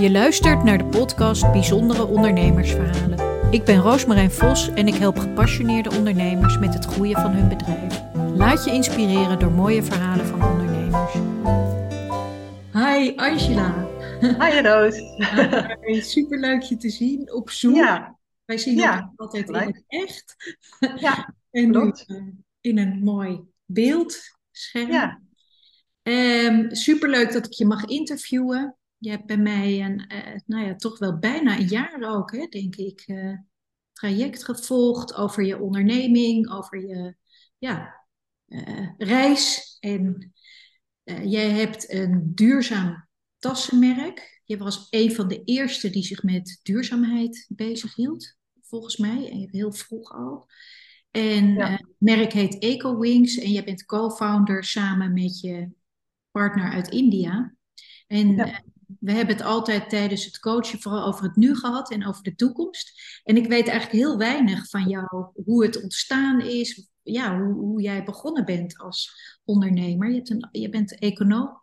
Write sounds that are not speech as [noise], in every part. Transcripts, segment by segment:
Je luistert naar de podcast Bijzondere Ondernemersverhalen. Ik ben Roosmarijn Vos en ik help gepassioneerde ondernemers met het groeien van hun bedrijf. Laat je inspireren door mooie verhalen van ondernemers. Hi Angela. Hi Roos. Hi, superleuk je te zien op Zoom. Ja, Wij zien Ja, elkaar altijd in het echt. ja, [laughs] En klopt. eh, in een mooi beeldscherm. Ja, Ehm, superleuk dat ik je mag interviewen. Je hebt bij mij een, eh, nou ja, toch wel bijna een jaar ook, hè, denk ik, eh, traject gevolgd over je onderneming, over je ja, eh, reis. En jij hebt een duurzaam tassenmerk. Je was een van de eerste die zich met duurzaamheid bezighield, volgens mij, heel vroeg al. En Ja. het merk heet EcoWings en jij bent co-founder samen met je partner uit India. En Ja. We hebben het altijd tijdens het coachen vooral over het nu gehad en over de toekomst. En ik weet eigenlijk heel weinig van jou hoe het ontstaan is, ja, hoe, jij begonnen bent als ondernemer. Je, hebt een, je bent econoom.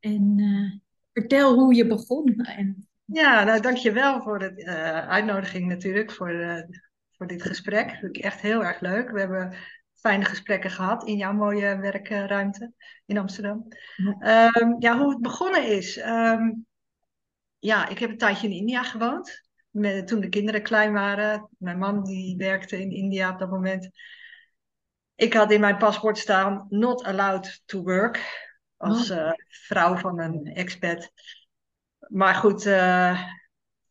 En eh, vertel hoe je begon. En, ja nou dankjewel voor de eh, uitnodiging natuurlijk, voor, eh, voor dit gesprek. Vind ik echt heel erg leuk. We hebben fijne gesprekken gehad in jouw mooie werkruimte in Amsterdam. Ja. Ehm, ja, hoe het begonnen is. Ehm, ja, ik heb een tijdje in India gewoond. Met, toen de kinderen klein waren. Mijn man die werkte in India op dat moment. Ik had in mijn paspoort staan, not allowed to work. Als eh, vrouw van een expat. Maar goed, eh,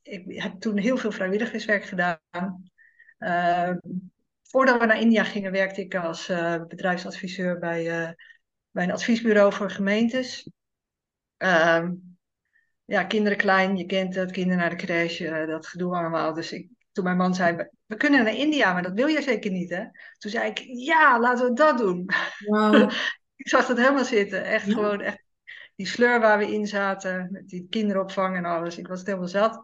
ik heb toen heel veel vrijwilligerswerk gedaan. Eh, voordat we naar India gingen, werkte ik als eh, bedrijfsadviseur bij, eh, bij een adviesbureau voor gemeentes. Ehm, ja, kinderen klein, je kent het, kinderen naar de crash, eh, dat gedoe allemaal. Dus ik, toen mijn man zei, "We- kunnen naar India, maar dat wil je zeker niet, hè? Toen zei ik, ja, laten we dat doen. [laughs] Ik zag dat helemaal zitten. Echt Ja. gewoon, echt die sleur waar we in zaten, met die kinderopvang en alles. Ik was het helemaal zat.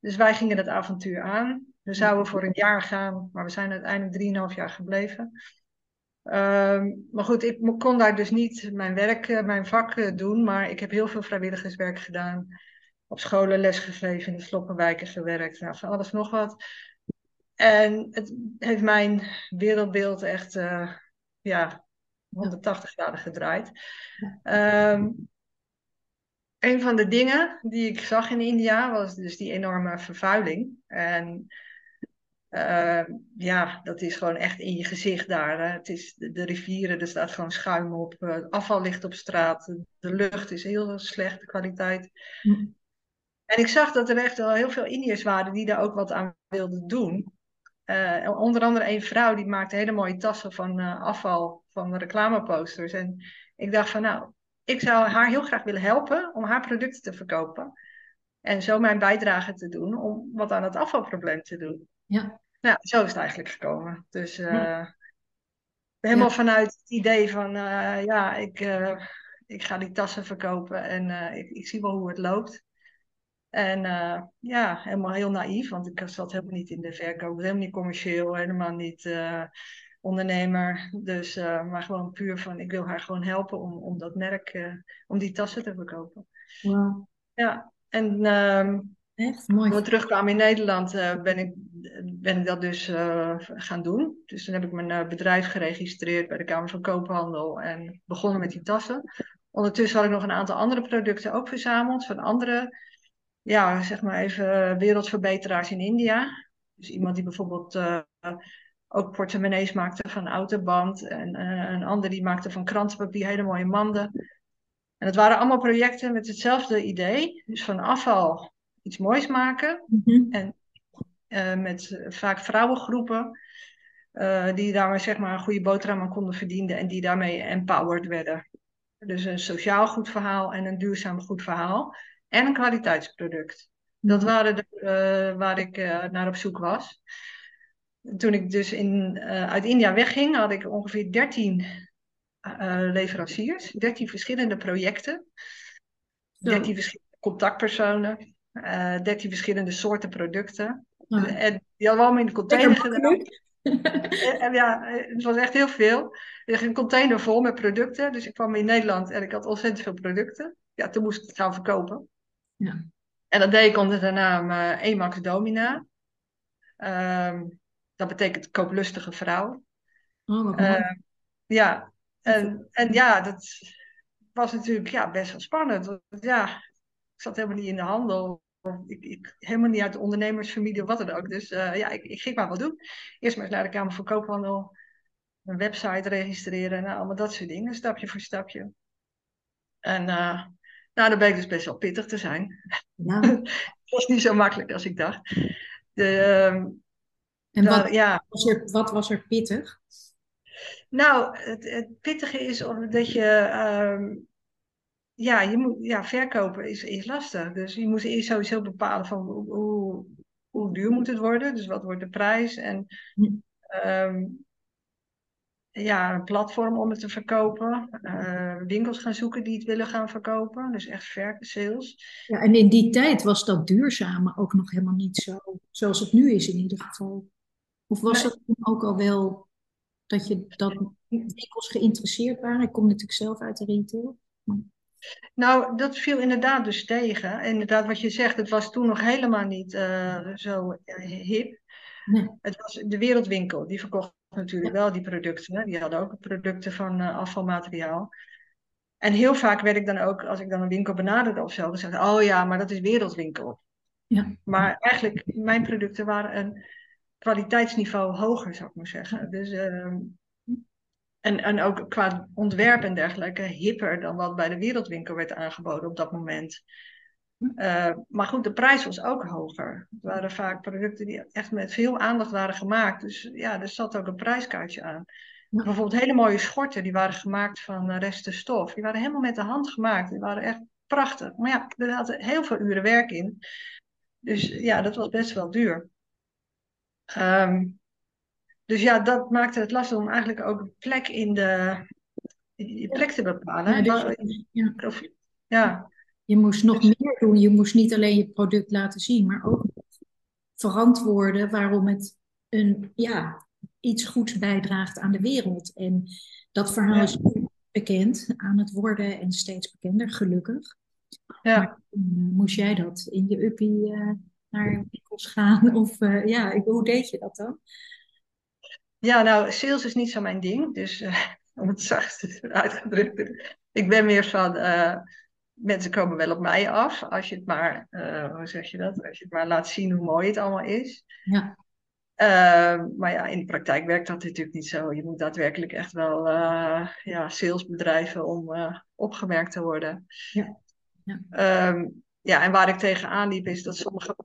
Dus wij gingen dat avontuur aan. We zouden voor een jaar gaan, maar we zijn uiteindelijk drieënhalf jaar gebleven. Ehm, maar goed, ik kon daar dus niet mijn werk, eh, mijn vak eh, doen, maar ik heb heel veel vrijwilligerswerk gedaan. Op scholen lesgegeven, in de sloppenwijken gewerkt, nou, van alles nog wat. En het heeft mijn wereldbeeld echt, eh, ja, 180 graden gedraaid. Ehm, een van de dingen die ik zag in India was dus die enorme vervuiling. En eh, ja, dat is gewoon echt in je gezicht daar. Hè. Het is de, de rivieren, er staat gewoon schuim op. eh, afval ligt op straat. De lucht is heel slecht, de kwaliteit. Hm. En ik zag dat er echt wel heel veel Indiërs waren die daar ook wat aan wilden doen. Eh, onder andere een vrouw die maakte hele mooie tassen van eh, afval, van reclameposters. En ik dacht van nou, ik zou haar heel graag willen helpen om haar producten te verkopen. En zo mijn bijdrage te doen om wat aan het afvalprobleem te doen. ja, Nou, zo is het eigenlijk gekomen. Dus eh, helemaal Ja. vanuit het idee van eh, ja, ik, eh, ik ga die tassen verkopen en ik, ik zie wel hoe het loopt. En ja, helemaal heel naïef, want ik zat helemaal niet in de verkoop, helemaal niet commercieel, helemaal niet ondernemer. Dus, maar gewoon puur van, ik wil haar gewoon helpen om, om dat merk, om die tassen te verkopen. Ja, en ehm, Echt mooi. toen we terugkwamen in Nederland eh, ben, ik, ben ik dat dus eh, gaan doen. Dus toen heb ik mijn eh, bedrijf geregistreerd bij de Kamer van Koophandel en begonnen met die tassen. Ondertussen had ik nog een aantal andere producten ook verzameld van andere, ja, zeg maar even wereldverbeteraars in India. Dus iemand die bijvoorbeeld ook portemonnees maakte van autoband en een ander die maakte van krantenpapier hele mooie manden. En het waren allemaal projecten met hetzelfde idee. Dus van afval iets moois maken. Mhm. eh, met eh, vaak vrouwengroepen. eh, die daar maar, zeg maar een goede boterham aan konden verdienen. En die daarmee empowered werden. Dus een sociaal goed verhaal en een duurzaam goed verhaal. En een kwaliteitsproduct. Dat waren de, waar ik naar op zoek was. Toen ik dus in, uit India wegging, had ik ongeveer 13 eh, leveranciers. 13 verschillende projecten. Zo. 13 verschillende contactpersonen. Eh 13 verschillende soorten producten. En die hadden we allemaal in de container gedaan. [laughs] En, ja, het was echt heel veel. Er ging een container vol met producten. Dus ik kwam in Nederland en ik had ontzettend veel producten. Ja, toen moest ik het gaan verkopen. Ja. En dat deed ik onder de naam uh, Emax Domina. Ehm, dat betekent kooplustige vrouw. Oh. Ehm, ja, en, en ja, dat was natuurlijk ja, best wel spannend. Want ja, ik zat helemaal niet in de handel. Ik, ik, helemaal niet uit de ondernemersfamilie of wat dan ook. Dus uh, ja, ik, ik, ging maar wat doen. Eerst maar eens naar de Kamer van Koophandel. Een website registreren. Nou, allemaal dat soort dingen. Stapje voor stapje. En uh, nou, dan bleek dus best wel pittig te zijn. Ja. [laughs] het was niet zo makkelijk als ik dacht. De, um, En wat, ja. was er, wat was er pittig? Nou, het, het pittige is dat je, um, ja, je moet, ja, verkopen is, is lastig. Dus je moet eerst sowieso bepalen van hoe, hoe, duur moet het worden. Dus wat wordt de prijs? En um, ja, een platform om het te verkopen. Uh, winkels gaan zoeken die het willen gaan verkopen. Dus echt sales. Ja, en in die tijd was dat duurzame ook nog helemaal niet zo, zoals het nu is in ieder geval. Of was nee. dat ook al wel dat je dat winkels geïnteresseerd waren? Ik kom natuurlijk zelf uit de retail. Maar... Nou, dat viel inderdaad dus tegen. Inderdaad, wat je zegt, het was toen nog helemaal niet uh, zo hip. Nee. Het was de wereldwinkel, die verkocht natuurlijk wel die producten. Hè. Die hadden ook producten van uh, afvalmateriaal. En heel vaak werd ik dan ook, als ik dan een winkel benaderde of zo, gezegd: Oh ja, maar dat is wereldwinkel. Ja. Maar eigenlijk, mijn producten waren een kwaliteitsniveau hoger, zou ik maar zeggen. Dus, uh, en, en ook qua ontwerp en dergelijke, hipper dan wat bij de wereldwinkel werd aangeboden op dat moment. Uh, maar goed, de prijs was ook hoger. Het waren vaak producten die echt met veel aandacht waren gemaakt. Dus ja, er zat ook een prijskaartje aan. Ja. Bijvoorbeeld hele mooie schorten, die waren gemaakt van resten stof. Die waren helemaal met de hand gemaakt. Die waren echt prachtig. Maar ja, er zaten heel veel uren werk in. Dus ja, dat was best wel duur. Um, dus ja, dat maakte het lastig om eigenlijk ook plek in de die plek te bepalen. Ja, dus, ja. Of, ja. Je moest nog dus, meer doen. Je moest niet alleen je product laten zien, maar ook verantwoorden waarom het een, ja, iets goeds bijdraagt aan de wereld. En dat verhaal ja. is bekend aan het worden en steeds bekender, gelukkig. Ja. Maar uh, moest jij dat in je uppie uh, naar winkels gaan? Of uh, ja, hoe deed je dat dan? Ja, nou, sales is niet zo mijn ding. Dus [laughs] om het zachtst uitgedrukt. Ik ben meer van mensen komen wel op mij af als je het maar, uh, hoe zeg je dat? Als je het maar laat zien hoe mooi het allemaal is. Ja. Uh, maar ja, in de praktijk werkt dat natuurlijk niet zo. Je moet daadwerkelijk echt wel ja, sales bedrijven om opgemerkt te worden. Ja. Ja. Um, ja, en waar ik tegenaan liep is dat sommige,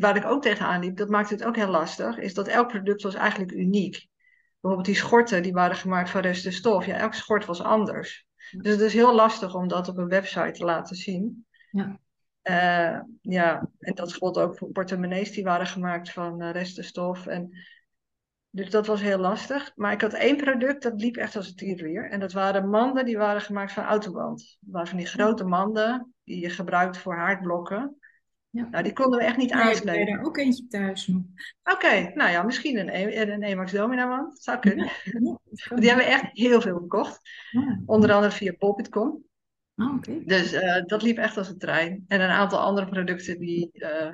waar ik ook tegenaan liep, dat maakt het ook heel lastig, is dat elk product was eigenlijk uniek. Bijvoorbeeld die schorten, die waren gemaakt van resten stof. Ja, elk schort was anders. Dus het is heel lastig om dat op een website te laten zien. Ja. Uh, ja, en dat gold ook voor portemonnees die waren gemaakt van uh, restenstof. En, dus dat was heel lastig. Maar ik had één product, dat liep echt als een tierwier. En dat waren manden die waren gemaakt van autoband. Dat waren van die grote manden die je gebruikt voor haardblokken. Ja. Nou, die konden we echt niet nee. Ik heb er ook eentje thuis nog. Oké, okay, nou ja, misschien een, e een Emax Domina zou kunnen. Ja, [laughs] ja, die hebben we echt heel veel gekocht. Onder andere via bol.com. Oh, okay. Dus uh, dat liep echt als een trein. En een aantal andere producten die, uh,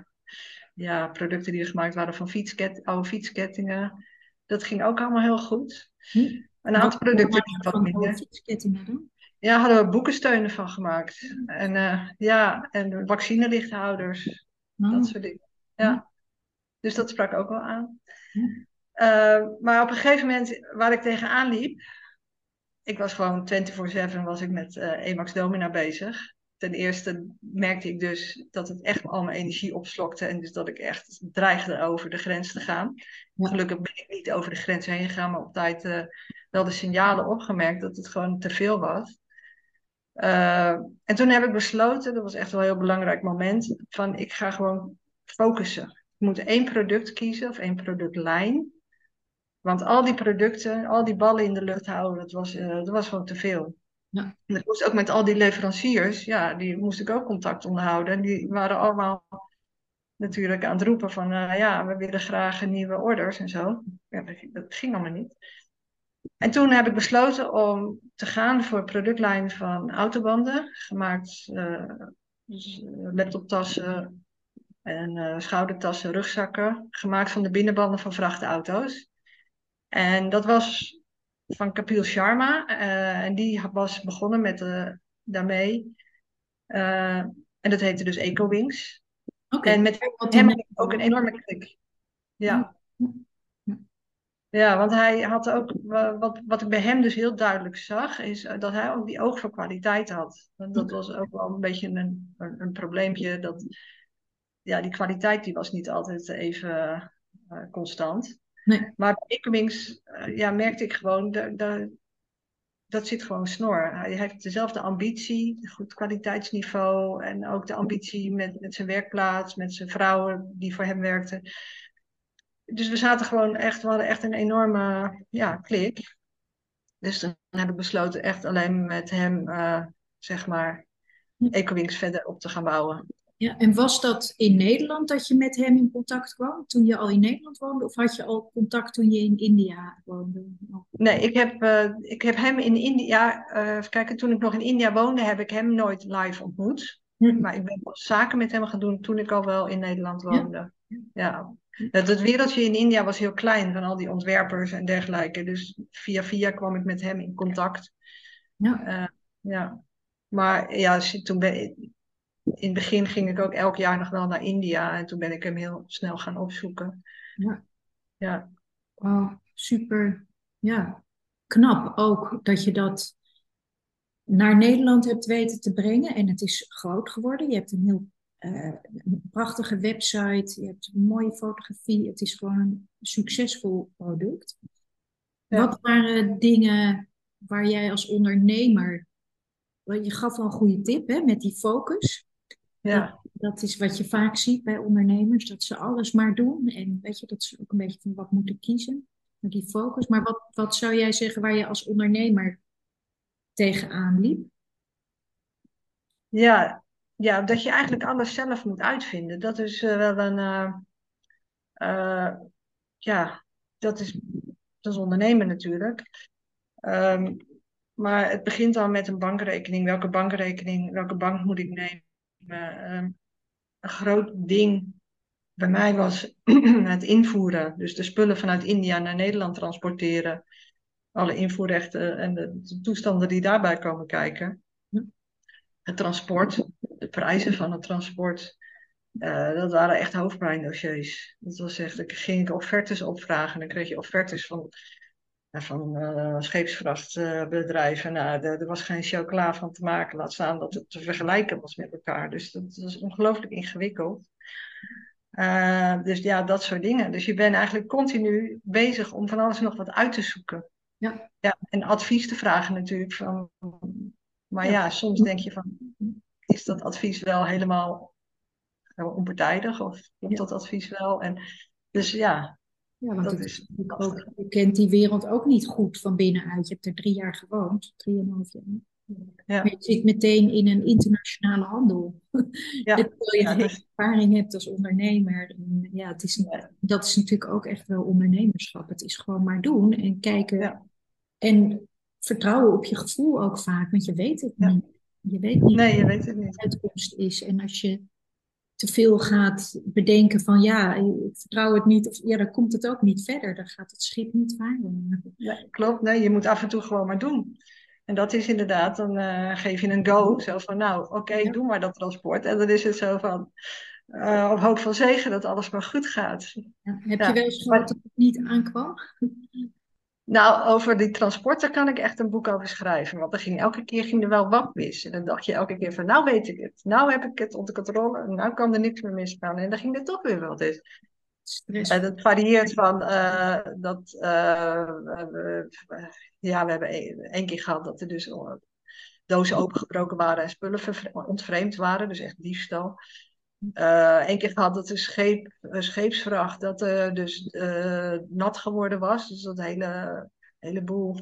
ja, producten die gemaakt waren van fietsket, oude fietskettingen. Dat ging ook allemaal heel goed. Hm. Een aantal producten die wat minder. fietskettingen dan? Ja, hadden we boekensteunen van gemaakt. En uh, ja, en vaccinelichthouders. Oh. Dat soort dingen. Ja. Dus dat sprak ook wel aan. Uh, maar op een gegeven moment waar ik tegenaan liep, ik was gewoon 24-7 was ik met uh, Emax Domina bezig. Ten eerste merkte ik dus dat het echt al mijn energie opslokte en dus dat ik echt dreigde over de grens te gaan. Ja. Gelukkig ben ik niet over de grens heen gegaan, maar op tijd uh, wel de signalen opgemerkt dat het gewoon te veel was. Uh, en toen heb ik besloten, dat was echt wel een heel belangrijk moment, van ik ga gewoon focussen. Ik moet één product kiezen of één productlijn. Want al die producten, al die ballen in de lucht houden, dat was, uh, dat was gewoon te veel. Ja. En ik moest ook met al die leveranciers, ja, die moest ik ook contact onderhouden. En die waren allemaal natuurlijk aan het roepen van, uh, ja, we willen graag nieuwe orders en zo. Ja, dat, dat ging allemaal niet. En toen heb ik besloten om te gaan voor productlijn van autobanden, gemaakt uh, dus laptoptassen, En uh, schoudertassen, rugzakken, gemaakt van de binnenbanden van vrachtauto's. En dat was van Kapil Sharma. Uh, en die was begonnen met uh, daarmee. en dat heette dus EcoWings. Okay. En met hem ook een enorme klik. Ja. Ja, want hij had ook, wat, wat ik bij hem dus heel duidelijk zag, is dat hij ook die oog voor kwaliteit had. Dat was ook wel een beetje een, een, een probleempje. Dat, ja, die kwaliteit die was niet altijd even uh, constant. Nee. Maar bij Ecomings uh, ja, merkte ik gewoon, dat dat zit gewoon snor. Hij heeft dezelfde ambitie, goed kwaliteitsniveau en ook de ambitie met, met zijn werkplaats, met zijn vrouwen die voor hem werkten dus we zaten gewoon echt, we hadden echt een enorme ja, klik. Dus dan heb ik besloten echt alleen met hem, uh, zeg maar, Ecowings verder op te gaan bouwen. Ja, en was dat in Nederland dat je met hem in contact kwam? Toen je al in Nederland woonde? Of had je al contact toen je in India woonde? Nee, ik heb, uh, ik heb hem in India... Uh, even kijken, toen ik nog in India woonde, heb ik hem nooit live ontmoet. Hm. Maar ik ben zaken met hem gaan doen toen ik al wel in Nederland woonde. Ja. ja. Dat het wereldje in India was heel klein van al die ontwerpers en dergelijke. Dus via via kwam ik met hem in contact. Ja. Uh, ja. Maar ja, toen ben, in het begin ging ik ook elk jaar nog wel naar India. En toen ben ik hem heel snel gaan opzoeken. Ja. Ja. Oh, super. Ja. Knap ook dat je dat naar Nederland hebt weten te brengen. En het is groot geworden. Je hebt een heel uh, een prachtige website, je hebt mooie fotografie. Het is gewoon een succesvol product. Wat waren dingen waar jij als ondernemer, je gaf al een goede tip hè, met die focus. Ja. Dat, is wat je vaak ziet bij ondernemers, dat ze alles maar doen. En weet je, dat ze ook een beetje van wat moeten kiezen. Met die focus. Maar wat, wat zou jij zeggen waar je als ondernemer tegenaan liep? Ja, ja, dat je eigenlijk alles zelf moet uitvinden. Dat is uh, wel een. Uh, uh, ja, dat is, dat is ondernemen natuurlijk. Um, maar het begint al met een bankrekening. Welke bankrekening, welke bank moet ik nemen? Um, een groot ding bij mij was [clears throat] het invoeren. Dus de spullen vanuit India naar Nederland transporteren. Alle invoerrechten en de toestanden die daarbij komen kijken. Het transport de prijzen van het transport, uh, dat waren echt hoofdpijndossiers. Dat was echt, ik ging offertes opvragen. Dan kreeg je offertes van, van uh, scheepsvrachtbedrijven. nou, er, was geen chocola van te maken, laat staan dat het te vergelijken was met elkaar. Dus dat, dat was ongelooflijk ingewikkeld. Uh, dus ja, dat soort dingen. Dus je bent eigenlijk continu bezig om van alles nog wat uit te zoeken. Ja. ja en advies te vragen natuurlijk. Van, maar ja. ja, soms denk je van, is dat advies wel helemaal onpartijdig of klopt dat advies wel? En, dus ja, ja, want dat is ook, je kent die wereld ook niet goed van binnenuit. Je hebt er drie jaar gewoond, drieënhalf jaar. Ja. je zit meteen in een internationale handel. Ja. [laughs] Terwijl je ja, dus... ervaring hebt als ondernemer. En ja, het is, dat is natuurlijk ook echt wel ondernemerschap. Het is gewoon maar doen en kijken. En vertrouwen op je gevoel ook vaak, want je weet het niet. Je weet niet nee, je weet het niet. de uitkomst is. En als je te veel gaat bedenken van ja, ik vertrouw het niet, of ja, dan komt het ook niet verder. Dan gaat het schip niet varen. Ja, klopt, nee, je moet af en toe gewoon maar doen. En dat is inderdaad, dan uh, geef je een go. Zo van, nou, oké, doe maar dat transport. En dan is het zo van, uh, op hoop van zegen dat alles maar goed gaat. Ja, heb je wel eens gehoord dat het niet aankwam? Nou, over die transporten kan ik echt een boek over schrijven. Want er ging, elke keer ging er wel wat mis. En dan dacht je elke keer van, nou weet ik het. Nou heb ik het onder controle. Nou kan er niks meer misgaan. En dan ging er toch weer wat in. En dat varieert van uh, dat... Uh, ja, we hebben één keer gehad dat er dus dozen opengebroken waren en spullen ontvreemd waren. Dus echt diefstal. Eén uh, keer gehad dat een, scheep, een scheepsvracht dat uh, dus uh, nat geworden was. Dus dat hele, hele boel.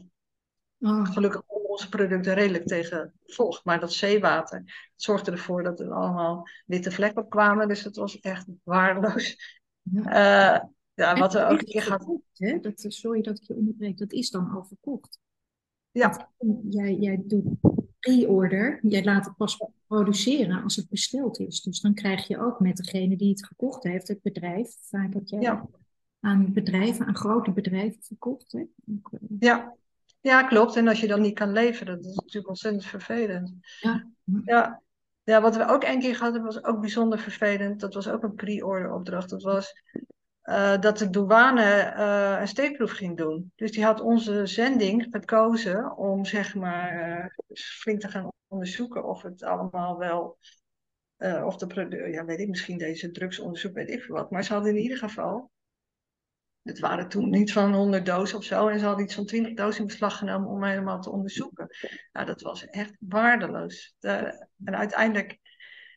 Oh. Gelukkig onze producten redelijk tegen vocht. Maar dat zeewater zorgde ervoor dat er allemaal witte vlekken op kwamen. Dus dat was echt waardeloos. Ja, ja wat we ook een keer gehad. Hè? Dat, sorry dat ik je onderbreek. Dat is dan al verkocht. Ja. jij, jij doet pre-order. Jij laat het pas produceren als het besteld is. Dus dan krijg je ook met degene die het gekocht heeft, het bedrijf. Vaak heb jij Ja. aan bedrijven, aan grote bedrijven verkocht. Hè? Eh, Ja. ja, klopt. En als je dan niet kan leveren, dat is natuurlijk ontzettend vervelend. Ja. Ja. Ja, wat we ook één keer gehad hebben, was ook bijzonder vervelend. Dat was ook een pre-order opdracht. Dat was eh, dat de douane eh, een steekproef ging doen. Dus die had onze zending gekozen om zeg maar eh, flink te gaan onderzoeken of het allemaal wel, of de ja weet ik, misschien deze drugsonderzoek, weet ik veel wat. Maar ze hadden in ieder geval, het waren toen niet van 100 dozen of zo, en ze hadden iets van 20 dozen in beslag genomen om helemaal te onderzoeken. Nou, dat was echt waardeloos. De- en uiteindelijk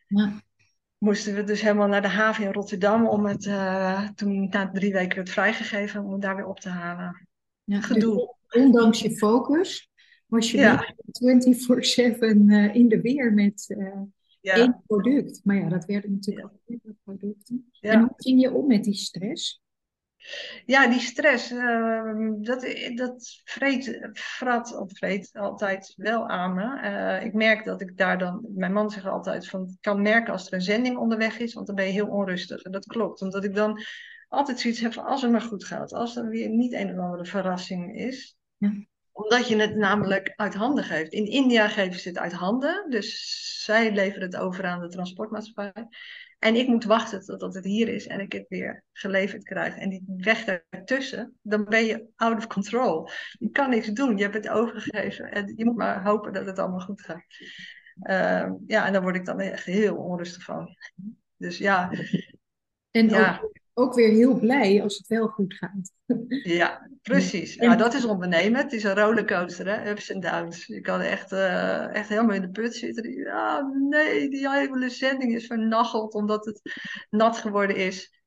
Ja. Moesten we dus helemaal naar de haven in Rotterdam om het, eh, toen na drie weken werd vrijgegeven, om het daar weer op te halen. Ja, Gedoe. dus ondanks je focus was je Ja. niet 24-7 eh, in de weer met eh, Ja, één product. Maar ja, dat werden natuurlijk ook meerdere producten. En hoe ging je om met die stress? Ja die stress, eh, dat, dat vreet, frat of vreet altijd wel aan me. Eh, ik merk dat ik daar dan, mijn man zegt altijd van, kan merken als er een zending onderweg is, want dan ben je heel onrustig. En dat klopt, omdat ik dan altijd zoiets heb van, als het maar goed gaat, als er weer niet een of andere verrassing is. Ja. Omdat je het namelijk uit handen geeft. In India geven ze het uit handen, dus zij leveren het over aan de transportmaatschappij. En ik moet wachten totdat het hier is en ik het weer geleverd krijg. En die weg daartussen, dan ben je out of control. Je kan niks doen, je hebt het overgegeven. En je moet maar hopen dat het allemaal goed gaat. Ehm, ja, en daar word ik dan echt heel onrustig van. Dus ja, En Ja. ook, ook weer heel blij als het wel goed gaat. ja [laughs] precies. En- Ja, dat is ondernemen. Het is een rollercoaster, hè? ups en downs. Je kan echt, eh, echt helemaal in de put zitten. Ja, nee, die hele zending is vernacheld omdat het nat geworden is.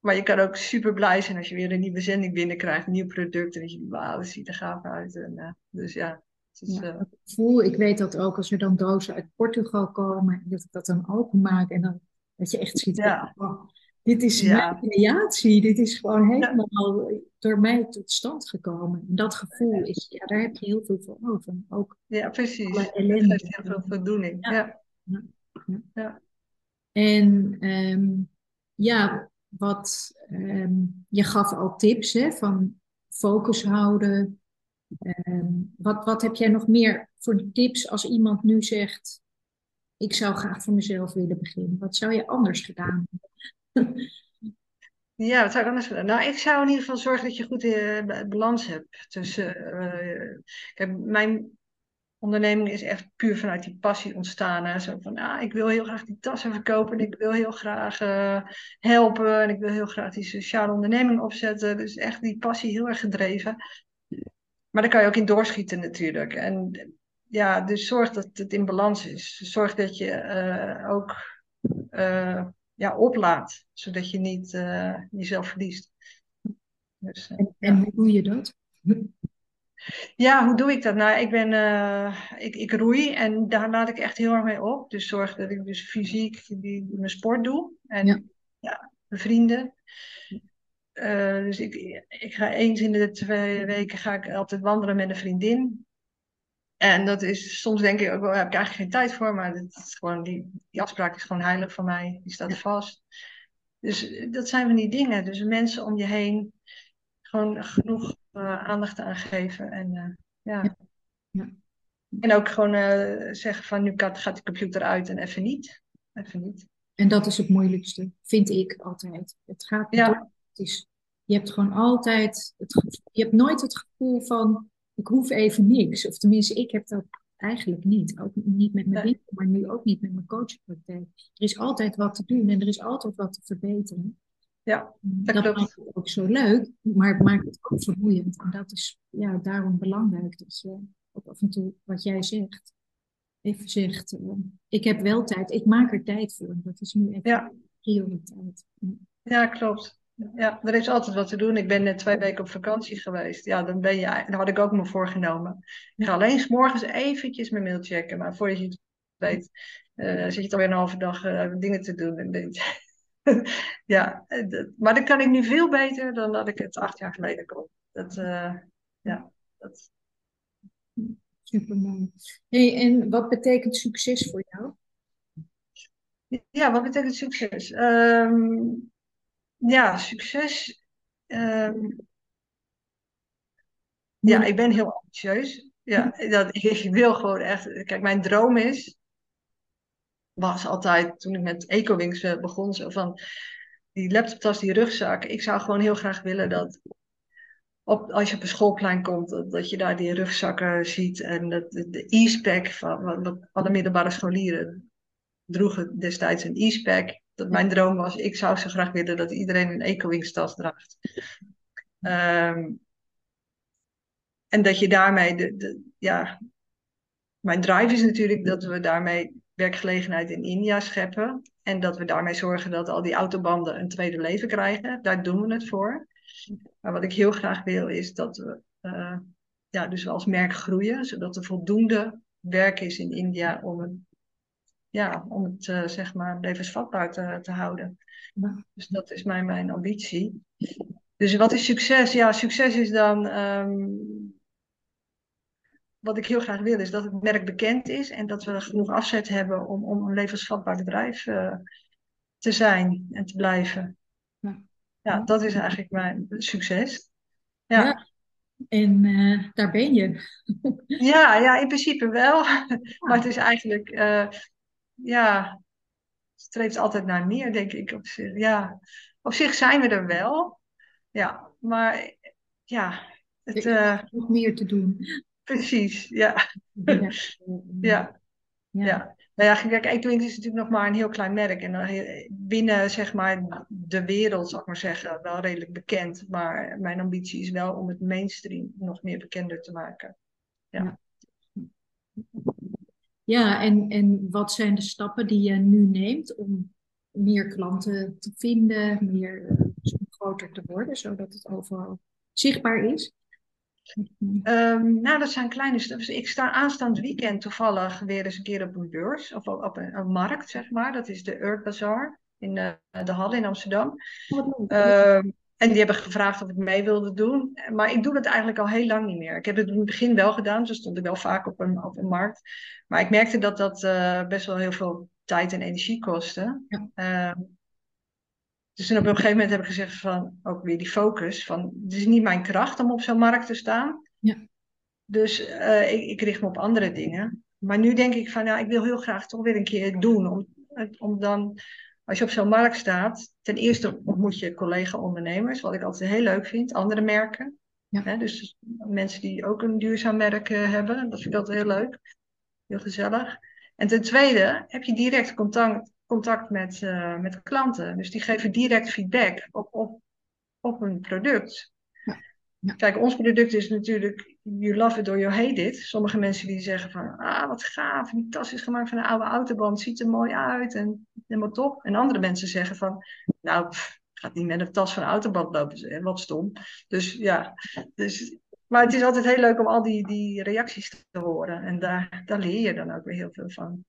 Maar je kan ook super blij zijn als je weer een nieuwe zending binnenkrijgt, een nieuw product. En dat je wauw, dat ziet er gaaf uit. En, eh, dus ja, het is, Ja, eh, gevoel, ik weet dat ook als er dan dozen uit Portugal komen, dat ik dat dan openmaak en dan dat je echt ziet, Ja. oh, dit is Ja. mijn creatie, dit is gewoon helemaal door mij tot stand gekomen. En dat gevoel is, ja, daar heb je heel veel voor over. Ook ja, precies. geeft heel veel voldoening. Ja. Ja. En ehm, ja, wat ehm, je gaf al tips hè, van focus houden. Ehm, wat, wat heb jij nog meer voor tips als iemand nu zegt: Ik zou graag voor mezelf willen beginnen? Wat zou je anders gedaan hebben? [laughs] Ja, wat zou ik anders gedaan? Nou, ik zou in ieder geval zorgen dat je goed eh, balans hebt. tussen eh, kijk, mijn onderneming is echt puur vanuit die passie ontstaan. Hè? Zo van, ah, ik wil heel graag die tassen verkopen. En ik wil heel graag eh, helpen. En ik wil heel graag die sociale onderneming opzetten. Dus echt die passie heel erg gedreven. Maar daar kan je ook in doorschieten natuurlijk. En ja, dus zorg dat het in balans is. Zorg dat je ook ja, oplaat. Zodat je niet eh, jezelf verliest. Dus, eh, En, en hoe doe je dat? Ja, hoe doe ik dat? Nou, ik ben, eh, ik, ik roei en daar laat ik echt heel erg mee op. Dus zorg dat ik dus fysiek die, mijn sport doe. En Ja. ja, mijn vrienden. Dus ik, ik ga eens in de twee weken ga ik altijd wandelen met een vriendin. En dat is, soms denk ik ook wel, daar heb ik eigenlijk geen tijd voor, maar dat is gewoon, die, die afspraak is gewoon heilig voor mij. Die staat vast. Dus eh, dat zijn van die dingen. Dus mensen om je heen gewoon genoeg eh, aandacht aan geven. En eh, ja. Ja. En ook gewoon zeggen van nu gaat, gaat de computer uit en even niet. Even niet. En dat is het moeilijkste, vind ik altijd. Het gaat Ja. door. Het is, je hebt gewoon altijd, het, je hebt nooit het gevoel van, ik hoef even niks. Of tenminste, ik heb dat eigenlijk niet. Ook niet met mijn winkel, maar nu ook niet met mijn coachingpraktijk. Er is altijd wat te doen en er is altijd wat te verbeteren. Ja, dat klopt. maakt het ook zo leuk, maar het maakt het ook vermoeiend. En dat is ja, daarom belangrijk dat je ook af en toe, wat jij zegt, even zegt, eh, ik heb wel tijd, ik maak er tijd voor. Dat is nu echt Ja. prioriteit. Ja, klopt. Ja, er is altijd wat te doen. Ik ben net twee weken op vakantie geweest. Ja, dan ben je, daar had ik ook me voorgenomen. Ik ga alleen 's morgens eventjes mijn mail checken. Maar voordat je het weet, eh, zit je toch weer een halve dag eh, dingen te doen. En denk [laughs] ja, eh, dat- maar dat kan ik nu veel beter dan dat ik het acht jaar geleden kon. Dat, eh, ja, dat, supermooi. Hey, en wat betekent succes voor jou? Ja, wat betekent succes? Ehm, ja, succes. ehm, ja, ik ben heel ambitieus. Ja, dat, [laughs] ik wil gewoon echt. Kijk, mijn droom is. Was altijd toen ik met EcoWings eh, begon. Zo van die laptoptas, die rugzak. Ik zou gewoon heel graag willen dat. Op, als je op een schoolplein komt, dat, dat je daar die rugzakken ziet. En dat, de, de e-spec van wat, wat alle middelbare scholieren droegen destijds een e-spec. Dat mijn droom was, ik zou zo graag willen dat iedereen een EcoWings tas draagt. Ehm, en dat je daarmee, de, de, ja, mijn drive is natuurlijk dat we daarmee werkgelegenheid in India scheppen. En dat we daarmee zorgen dat al die autobanden een tweede leven krijgen. Daar doen we het voor. Maar wat ik heel graag wil is dat we uh, ja, dus als merk groeien. Zodat er voldoende werk is in India om het, ja, om het uh, zeg maar levensvatbaar te, te houden. Dus dat is mijn, mijn ambitie. Dus wat is succes? Ja, succes is dan um, wat ik heel graag wil, is dat het merk bekend is en dat we genoeg afzet hebben om, om een levensvatbaar bedrijf uh, te zijn en te blijven. Ja. ja, dat is eigenlijk mijn succes. Ja. ja. En uh, daar ben je. ja, ja, in principe wel. [laughs] maar het is eigenlijk, uh, ja, streeft altijd naar meer, denk ik. Op zich. Ja, op zich zijn we er wel. Ja, maar ja. Het, uh, nog meer te doen. Precies, ja. Ja. ja. ja. Nou ja, kijk, Equinix is natuurlijk nog maar een heel klein merk. En binnen, zeg maar, de wereld, zal ik maar zeggen, wel redelijk bekend. Maar mijn ambitie is wel om het mainstream nog meer bekender te maken. Ja. Ja, en, en wat zijn de stappen die je nu neemt om meer klanten te vinden, meer groter te worden, zodat het overal zichtbaar is? Um, nou, dat zijn kleine stappen. Ik sta aanstaand weekend toevallig weer eens een keer op een beurs. Of op een, een markt, zeg maar. Dat is de Earth Bazaar in de, eh, de Halle in Amsterdam. Um, en die hebben gevraagd of ik mee wilde doen. Maar ik doe dat eigenlijk al heel lang niet meer. Ik heb het in het begin wel gedaan. Dus stond ik wel vaak op een, op een markt. Maar ik merkte dat dat uh, best wel heel veel tijd en energie kostte. Ja. Um, dus toen op een gegeven moment heb ik gezegd van, ook weer die focus, van het is niet mijn kracht om op zo'n markt te staan. Ja. Dus uh, ik, ik, richt me op andere dingen. Maar nu denk ik van, ja, ik wil heel graag toch weer een keer doen. Om, om dan, als je op zo'n markt staat, ten eerste ontmoet je collega-ondernemers, wat ik altijd heel leuk vind, andere merken. Ja. Hè, dus mensen die ook een duurzaam merk uh, hebben, dat vind ik altijd heel leuk. Heel gezellig. En ten tweede heb je direct contact, contact met, uh, met klanten. Dus die geven direct feedback op, op, op een product. Ja. Ja. Kijk, ons product is natuurlijk you love it or you hate it. Sommige mensen die zeggen van, ah wat gaaf, die tas is gemaakt van een oude autoband, ziet er mooi uit en helemaal top. En andere mensen zeggen van, nou, pff, gaat niet met een tas van een autoband lopen, wat stom. Dus ja, dus, maar het is altijd heel leuk om al die, die reacties te horen. En daar, daar leer je dan ook weer heel veel van.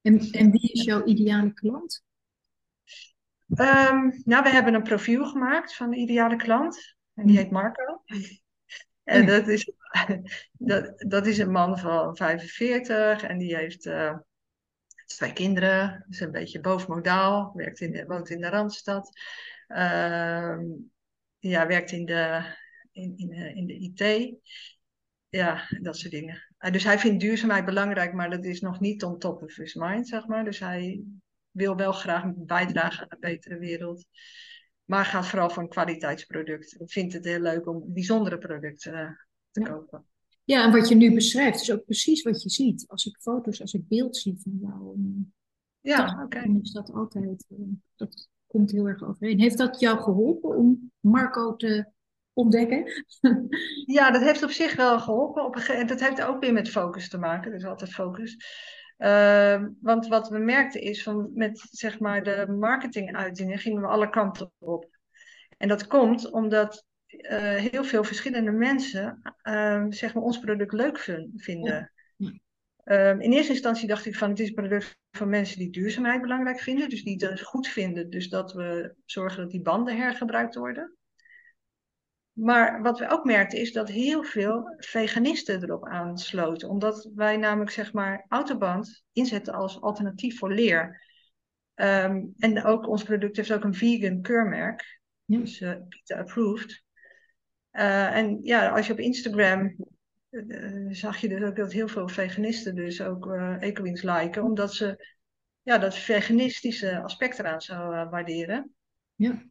En, en wie is jouw ideale klant? Um, nou, we hebben een profiel gemaakt van de ideale klant. En die hm. heet Marco. En hm. dat, is, [laughs] dat, dat is een man van 45 en die heeft uh, twee kinderen. Is een beetje bovenmodaal, werkt in, woont in de Randstad. Uh, ja, werkt in de, in, in, in de IT. Ja, dat soort dingen. Dus hij vindt duurzaamheid belangrijk, maar dat is nog niet on top of his mind, zeg maar. Dus hij wil wel graag bijdragen aan een betere wereld. Maar gaat vooral voor een kwaliteitsproduct. Ik vind het heel leuk om bijzondere producten uh, te ja. kopen. Ja, en wat je nu beschrijft is ook precies wat je ziet. Als ik foto's, als ik beeld zie van jou. Ja, oké. Okay. Dan is dat altijd, uh, dat komt heel erg overeen. Heeft dat jou geholpen om Marco te ontdekken? [laughs] ja, dat heeft op zich wel geholpen. Op dat heeft ook weer met focus te maken. Dus altijd focus. Uh, want wat we merkten is, van met zeg maar de marketinguitingen gingen we alle kanten op. En dat komt omdat uh, heel veel verschillende mensen uh, zeg maar ons product leuk vinden. Ehm, in eerste instantie dacht ik van het is een product van mensen die duurzaamheid belangrijk vinden. Dus die het goed vinden. Dus dat we zorgen dat die banden hergebruikt worden. Maar wat we ook merkten is dat heel veel veganisten erop aansloten. Omdat wij namelijk zeg maar autoband inzetten als alternatief voor leer. Ehm, en ook ons product heeft ook een vegan keurmerk. Ja. Dus uh, approved. Uh, en ja, als je op Instagram uh, zag je dus ook dat heel veel veganisten dus ook uh, Ecowings liken. Omdat ze ja, dat veganistische aspect eraan zou waarderen. Ja.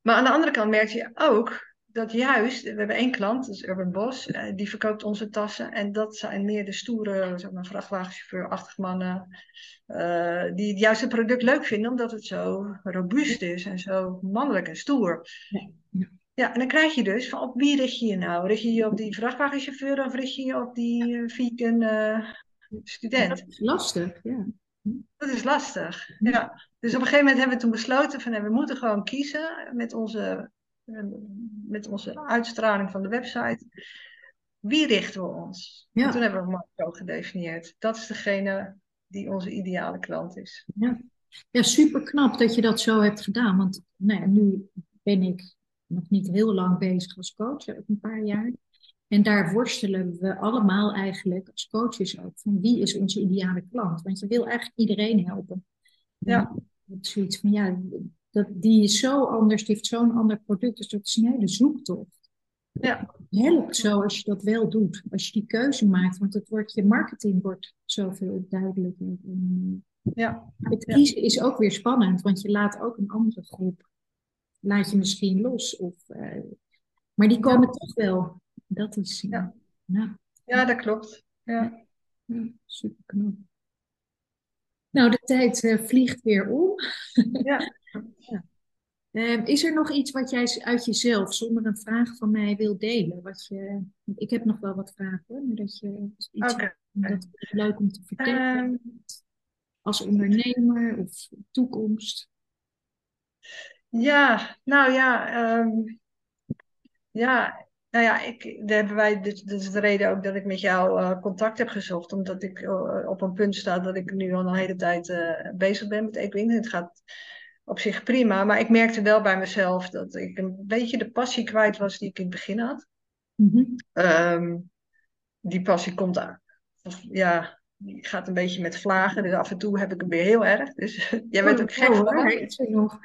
Maar aan de andere kant merk je ook dat juist, we hebben één klant, dat is Urban Boss, eh, die verkoopt onze tassen. En dat zijn meer de stoere, zeg maar, vrachtwagenchauffeur-achtige mannen, uh, die het juist het product leuk vinden, omdat het zo robuust is en zo mannelijk en stoer. Ja. ja. en dan krijg je dus van op wie richt je je nou? Richt je je op die vrachtwagenchauffeur of richt je je op die uh, vegan uh, student? dat is lastig, ja. Dat is lastig, ja. Dus op een gegeven moment hebben we toen besloten van we moeten gewoon kiezen met onze met onze uitstraling van de website. Wie richten we ons? Ja. En toen hebben we Marco gedefinieerd. Dat is degene die onze ideale klant is. Ja, ja super knap dat je dat zo hebt gedaan. Want nou nu ben ik nog niet heel lang bezig als coach, ook een paar jaar. En daar worstelen we allemaal eigenlijk als coaches ook. Van wie is onze ideale klant? Want je wil eigenlijk iedereen helpen. Ja. Zoiets van ja, dat, die is zo anders, die heeft zo'n ander product. Dus dat is een hele zoektocht. Ja. Helpt zo als je dat wel doet. Als je die keuze maakt. Want het wordt, je marketing wordt zoveel duidelijker. Ja. Het kiezen is ook weer spannend. Want je laat ook een andere groep. Laat je misschien los. Of, uh, maar die komen toch wel. Dat is. Ja, ja. ja dat klopt. Ja. ja super knap. Nou, de tijd uh, vliegt weer om. Ja. [laughs] ja. Uh, is er nog iets wat jij uit jezelf, zonder een vraag van mij, wil delen? Wat je, ik heb nog wel wat vragen hoor, maar dat je iets okay. dat is leuk om te vertellen. Um, als ondernemer of toekomst. Ja, nou ja, um, ja, nou ja, ik, daar hebben wij, dit, dit, is de reden ook dat ik met jou uh, contact heb gezocht. Omdat ik uh, op een punt sta dat ik nu al een hele tijd uh, bezig ben met Equine. Het gaat op zich prima, maar ik merkte wel bij mezelf dat ik een beetje de passie kwijt was die ik in het begin had. Mm-hmm. Um, die passie komt aan. Ja, die gaat een beetje met vlagen. Dus af en toe heb ik hem weer heel erg. Dus [laughs] jij bent ook gek oh, van.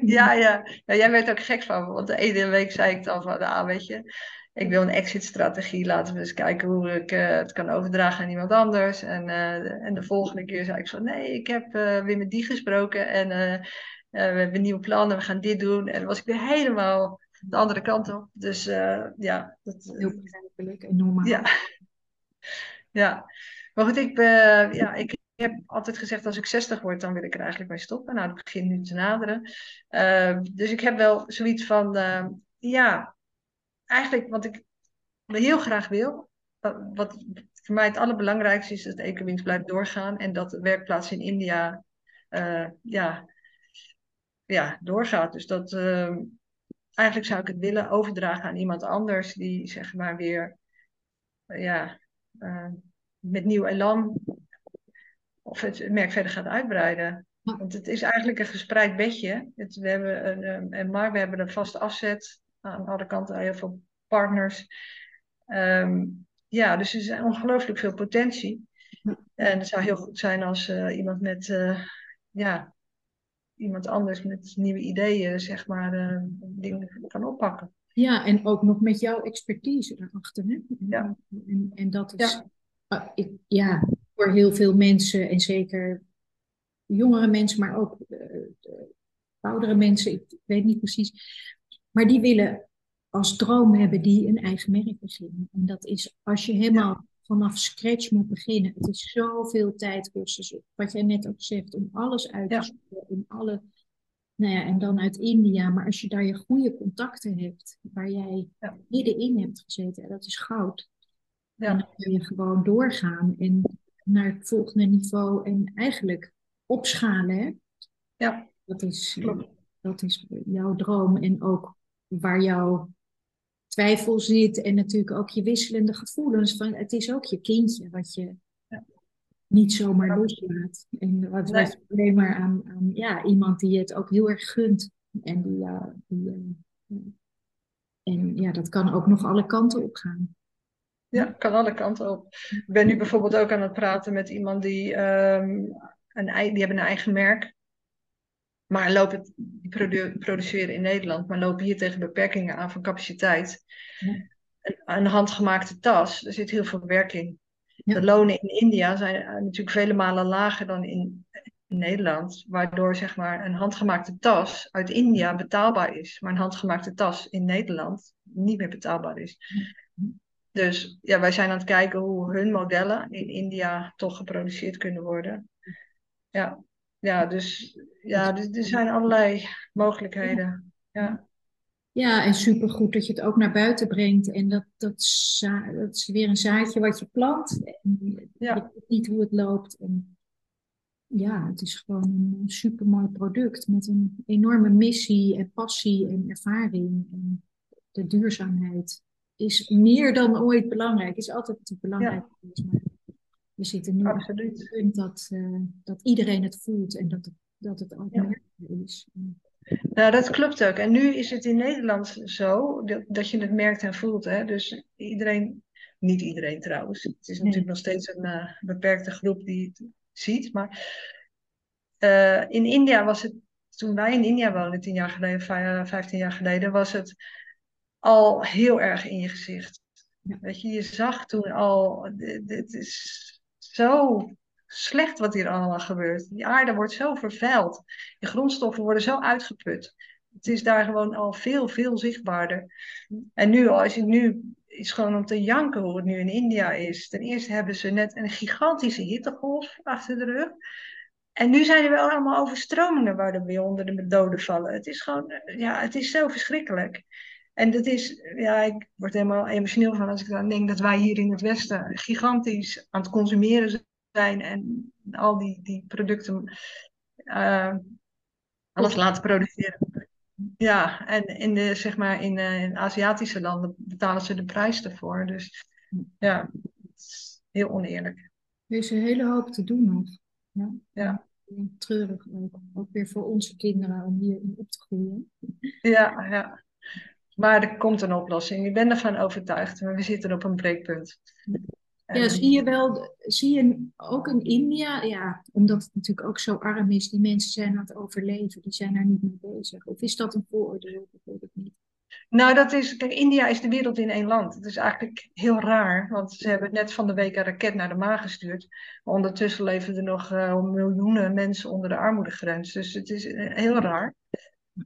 Ja, ja, ja, jij werd ook gek van. Want de ene week zei ik dan van, ah, weet je, ik wil een exit-strategie. Laten we eens kijken hoe ik uh, het kan overdragen aan iemand anders. En, uh, en de volgende keer zei ik van, nee, ik heb uh, weer met die gesproken. En we hebben nieuwe plannen, we gaan dit doen. En dan was ik weer helemaal de andere kant op. Dus ja. Dat, Heel begrijpelijk en normaal. Ja. [laughs] ja. Maar goed, ik, ben, ja, ik ik heb altijd gezegd, als ik 60 word, dan wil ik er eigenlijk bij stoppen. Nou, dat begint nu te naderen. Uh, dus ik heb wel zoiets van, uh, ja, eigenlijk wat ik heel graag wil, wat voor mij het allerbelangrijkste is, dat de Ecowings blijft doorgaan en dat de werkplaats in India, uh, ja, ja, doorgaat. Dus dat, ehm, eigenlijk zou ik het willen overdragen aan iemand anders die, zeg maar, weer, ja, met nieuw elan of het merk verder gaat uitbreiden. Want het is eigenlijk een gespreid bedje. Het, we hebben een, en maar we hebben een vaste afzet. Aan alle kanten heel veel partners. Um, ja, dus er is ongelooflijk veel potentie. En het zou heel goed zijn als uh, iemand met, uh, ja, iemand anders met nieuwe ideeën, zeg maar, uh, dingen kan oppakken. Ja, en ook nog met jouw expertise erachter. Hè? Ja. En, en dat is, ja. Ah, ik, ja, voor heel veel mensen en zeker jongere mensen, maar ook oudere mensen, ik weet niet precies. Maar die willen als droom hebben die een eigen merk beginnen. En dat is als je helemaal vanaf scratch moet beginnen. Het is zoveel tijd kosten. Wat jij net ook zegt, om alles uit te zoeken, om alle. Nou ja, en dan uit India. Maar als je daar je goede contacten hebt, waar jij ja. middenin hebt gezeten, dat is goud. En dan kun je gewoon doorgaan. En naar het volgende niveau en eigenlijk opschalen. Hè? Ja, dat is, dat is jouw droom en ook waar jouw twijfel zit en natuurlijk ook je wisselende gevoelens. Van, het is ook je kindje wat je ja. niet zomaar loslaat. En wat nee. alleen maar aan, aan ja, iemand die het ook heel erg gunt en die, ja, die, uh, En ja, dat kan ook nog alle kanten op gaan. Ja, kan alle kanten op. Ik ben nu bijvoorbeeld ook aan het praten met iemand die, ehm, een, die hebben een eigen merk. Maar lopen, die produ- produceren in Nederland, maar lopen hier tegen beperkingen aan van capaciteit. Ja. Een, een handgemaakte tas, er zit heel veel werk in. Ja. De lonen in India zijn eh, natuurlijk vele malen lager dan in, in Nederland, waardoor zeg maar een handgemaakte tas uit India betaalbaar is, maar een handgemaakte tas in Nederland niet meer betaalbaar is. Dus ja, wij zijn aan het kijken hoe hun modellen in India toch geproduceerd kunnen worden. Ja, ja dus ja, dus er zijn allerlei mogelijkheden. Ja, Ja, en supergoed dat je het ook naar buiten brengt. En dat, dat, dat is weer een zaadje wat je plant. En je Ja. weet niet hoe het loopt. En ja, het is gewoon een supermooi product met een enorme missie en passie en ervaring. En de duurzaamheid is meer dan ooit belangrijk. Is altijd belangrijk geweest. Maar we zitten nu op absoluut. het punt dat, eh, dat iedereen het voelt en dat het, dat het Ja. is. Nou, dat klopt ook. En nu is het in Nederland zo dat, dat je het merkt en voelt. Hè? Dus iedereen, niet iedereen trouwens. Het is Nee. natuurlijk nog steeds een eh, beperkte groep die het ziet. Maar eh, in India was het, toen wij in India woonden, tien jaar geleden, vij- vijftien jaar geleden, was het al heel erg in je gezicht. Ja. Weet je, je zag toen al, dit, dit is zo slecht wat hier allemaal gebeurt. Die aarde wordt zo vervuild. De grondstoffen worden zo uitgeput. Het is daar gewoon al veel, veel zichtbaarder. En nu, als je nu is gewoon om te janken hoe het nu in India is. Ten eerste hebben ze net een gigantische hittegolf achter de rug. En nu zijn er wel allemaal overstromingen waar weer onder de doden vallen. Het is gewoon, ja, het is zo verschrikkelijk. En dat is, ja, ik word helemaal emotioneel van als ik dan denk dat wij hier in het Westen gigantisch aan het consumeren zijn en al die, die producten eh, alles laten produceren. Ja, en in de, zeg maar, in, eh, in Aziatische landen betalen ze de prijs ervoor. Dus ja, het is heel oneerlijk. Er is een hele hoop te doen nog. Ja. Ja. Treurig ook. Ook weer voor onze kinderen om hierin op te groeien. Ja, ja. Maar er komt een oplossing. Ik ben ervan overtuigd. Maar we zitten op een breekpunt. Ja, zie je wel, zie je ook in India, ja, omdat het natuurlijk ook zo arm is, die mensen zijn aan het overleven, die zijn daar niet mee bezig. Of is dat een vooroordeel? Dat weet ik niet. Nou, dat is, kijk, India is de wereld in één land. Het is eigenlijk heel raar, want ze hebben net van de week een raket naar de maan gestuurd. Maar ondertussen leven er nog eh, miljoenen mensen onder de armoedegrens. Dus het is eh, heel raar.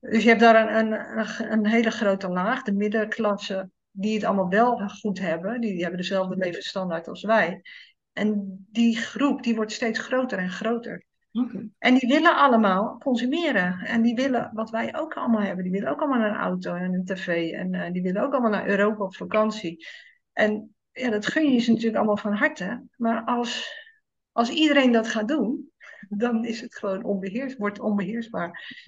Dus je hebt daar een, een, een hele grote laag, de middenklasse, die het allemaal wel goed hebben. Die, die hebben dezelfde levensstandaard als wij. En die groep, die wordt steeds groter en groter. En die willen allemaal consumeren. En die willen, wat wij ook allemaal hebben, die willen ook allemaal een auto en een tv. En eh, die willen ook allemaal naar Europa op vakantie. En ja, dat gun je ze natuurlijk allemaal van harte. Maar als, als iedereen dat gaat doen, dan is het gewoon onbeheers, wordt onbeheersbaar.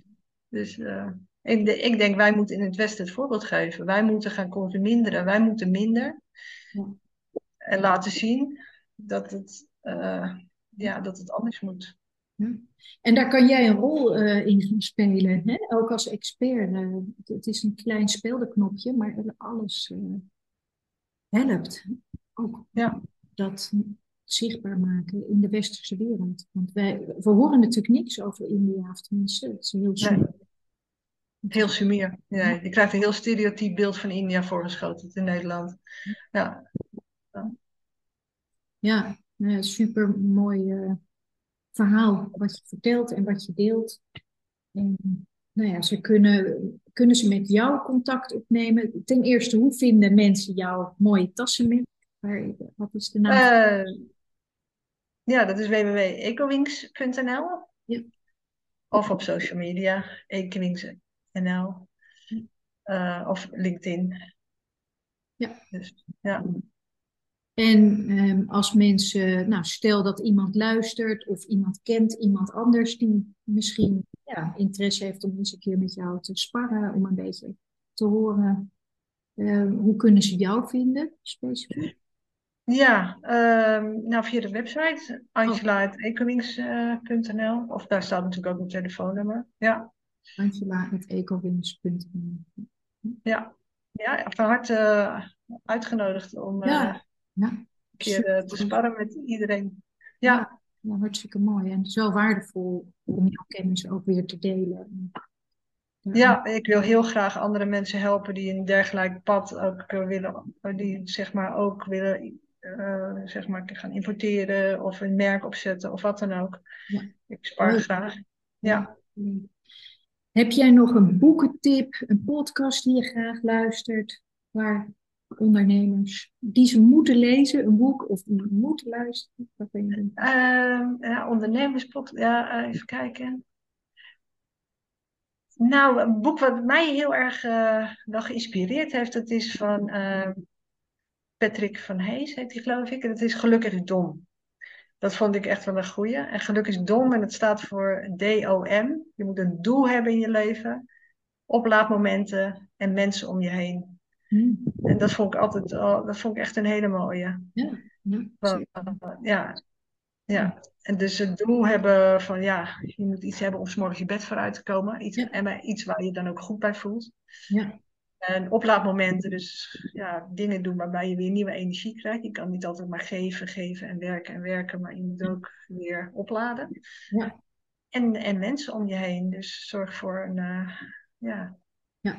Dus eh, ik, de- ik denk, wij moeten in het Westen het voorbeeld geven. Wij moeten gaan consumeren. Wij moeten minder. Ja. En laten zien dat het, eh, ja, dat het anders moet. En daar kan jij een rol eh, in gaan spelen, hè? ook als expert. het, het is een klein speeldenknopje, maar alles helpt. Ook Ja. dat zichtbaar maken in de westerse wereld. Want wij, we horen natuurlijk niks over India, of tenminste, het is heel Nee. Heel sumier. Ja, je krijgt een heel stereotyp beeld van India voorgeschoten in Nederland. Ja, Ja, super mooi eh, verhaal wat je vertelt en wat je deelt. En nou ja, ze kunnen, kunnen ze met jou contact opnemen? Ten eerste, hoe vinden mensen jouw mooie tassenmerk? Waar, wat is de naam? Eh, ja dat is www.ecowings.nl Ja. of op social media, ecowings.nl Eh, of LinkedIn. Ja. Dus, ja. En ehm, als mensen, nou stel dat iemand luistert of iemand kent iemand anders die misschien ja, interesse heeft om eens een keer met jou te sparren, om een beetje te horen, eh, hoe kunnen ze jou vinden specifiek? Ja, ehm, nou via de website angela.ecowings.nl of daar staat natuurlijk ook een telefoonnummer. Ja, Angela.ecowings.nl ja, ja, van harte uitgenodigd om Ja, ja. een keer te sparren met iedereen. Ja, Ja, hartstikke mooi. En zo waardevol om jouw kennis ook weer te delen. Ja, ik wil heel graag andere mensen helpen die een dergelijk pad ook eh, willen, eh, die zeg maar ook willen eh, zeg maar gaan importeren of een merk opzetten of wat dan ook. Ja. Ik spar graag. Ja. Heb jij nog een boekentip, een podcast die je graag luistert, waar ondernemers die ze moeten lezen, een boek of moeten luisteren? Wat ben? Ehm, ja, ondernemerspot, ja, eh, even kijken. Nou, een boek wat mij heel erg eh, wel geïnspireerd heeft, dat is van eh, Patrick van Hees, heet hij geloof ik. En dat is Gelukkig Dom. Dat vond ik echt wel een goeie. En geluk is dom en het staat voor D-O-M. Je moet een doel hebben in je leven, oplaadmomenten en mensen om je heen. Hm, En dat vond ik altijd, al- dat vond ik echt een hele mooie. Ja, ja, Want, ja, ja. En dus het doel hebben van ja, je moet iets hebben om 's morgens je bed vooruit te komen. Iets, Ja. En iets waar je dan ook goed bij voelt. Ja, En oplaadmomenten, dus ja, dingen doen waarbij je weer nieuwe energie krijgt. Je kan niet altijd maar geven, geven en werken en werken, maar je moet ook weer opladen. Ja. En, en mensen om je heen, dus zorg voor een, eh, ja, Ja.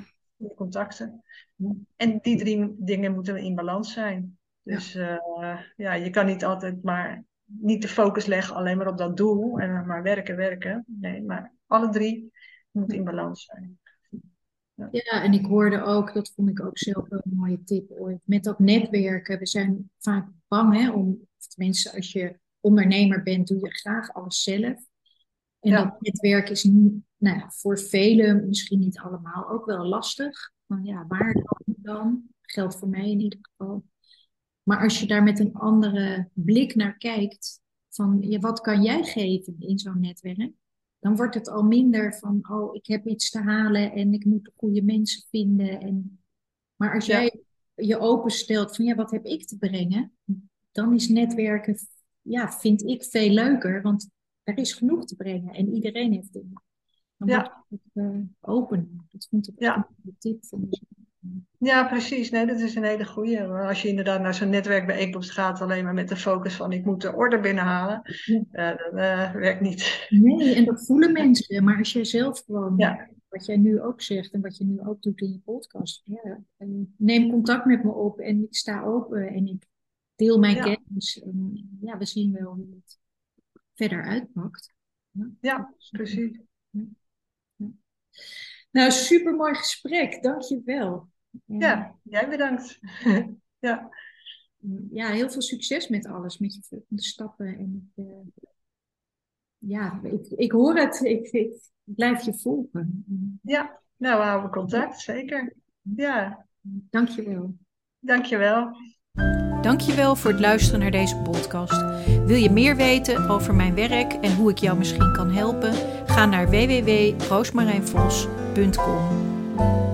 contacten. Ja. En die drie dingen moeten in balans zijn. Dus eh, ja, je kan niet altijd maar niet de focus leggen alleen maar op dat doel en maar werken, werken. Nee, maar alle drie moeten in balans zijn. Ja, en ik hoorde ook, dat vond ik ook zelf een mooie tip ooit, met dat netwerken. We zijn vaak bang, hè, om, tenminste als je ondernemer bent, doe je graag alles zelf. En Ja. dat netwerk is niet, nou ja, voor velen, misschien niet allemaal, ook wel lastig. Van ja, waar dan? dan? Geldt voor mij in ieder geval. Maar als je daar met een andere blik naar kijkt, van ja, wat kan jij geven in zo'n netwerk? Dan wordt het al minder van, oh, ik heb iets te halen en ik moet de goede mensen vinden. En... Maar als Ja. jij je openstelt van, ja, wat heb ik te brengen? Dan is netwerken, ja, vind ik veel leuker, want er is genoeg te brengen en iedereen heeft dingen. Dan Ja. wordt het uh, open. Dat vond ik Ja. een tip van. Ja, precies. Nee, dat is een hele goede. Als je inderdaad naar zo'n netwerkbijeenkomst gaat, alleen maar met de focus van ik moet de orde binnenhalen, Ja. eh, dat eh, werkt niet. Nee, en dat voelen mensen. Maar als jij zelf gewoon, Ja. wat jij nu ook zegt en wat je nu ook doet in je podcast, ja, neem contact met me op en ik sta open en ik deel mijn kennis. En ja, we zien wel hoe het verder uitpakt. Ja, Ja, precies. Nou, super mooi gesprek. Dank je wel. Ja, jij bedankt. [laughs] ja. ja, heel veel succes met alles, met je volgende stappen. En ik, eh, ja, ik, ik hoor het. Ik, ik blijf je volgen. ja, nou, we houden contact, zeker. Ja, Dank je wel. dankjewel. Dankjewel voor het luisteren naar deze podcast. Wil je meer weten over mijn werk en hoe ik jou misschien kan helpen? Ga naar www.roosmarijnvos.com.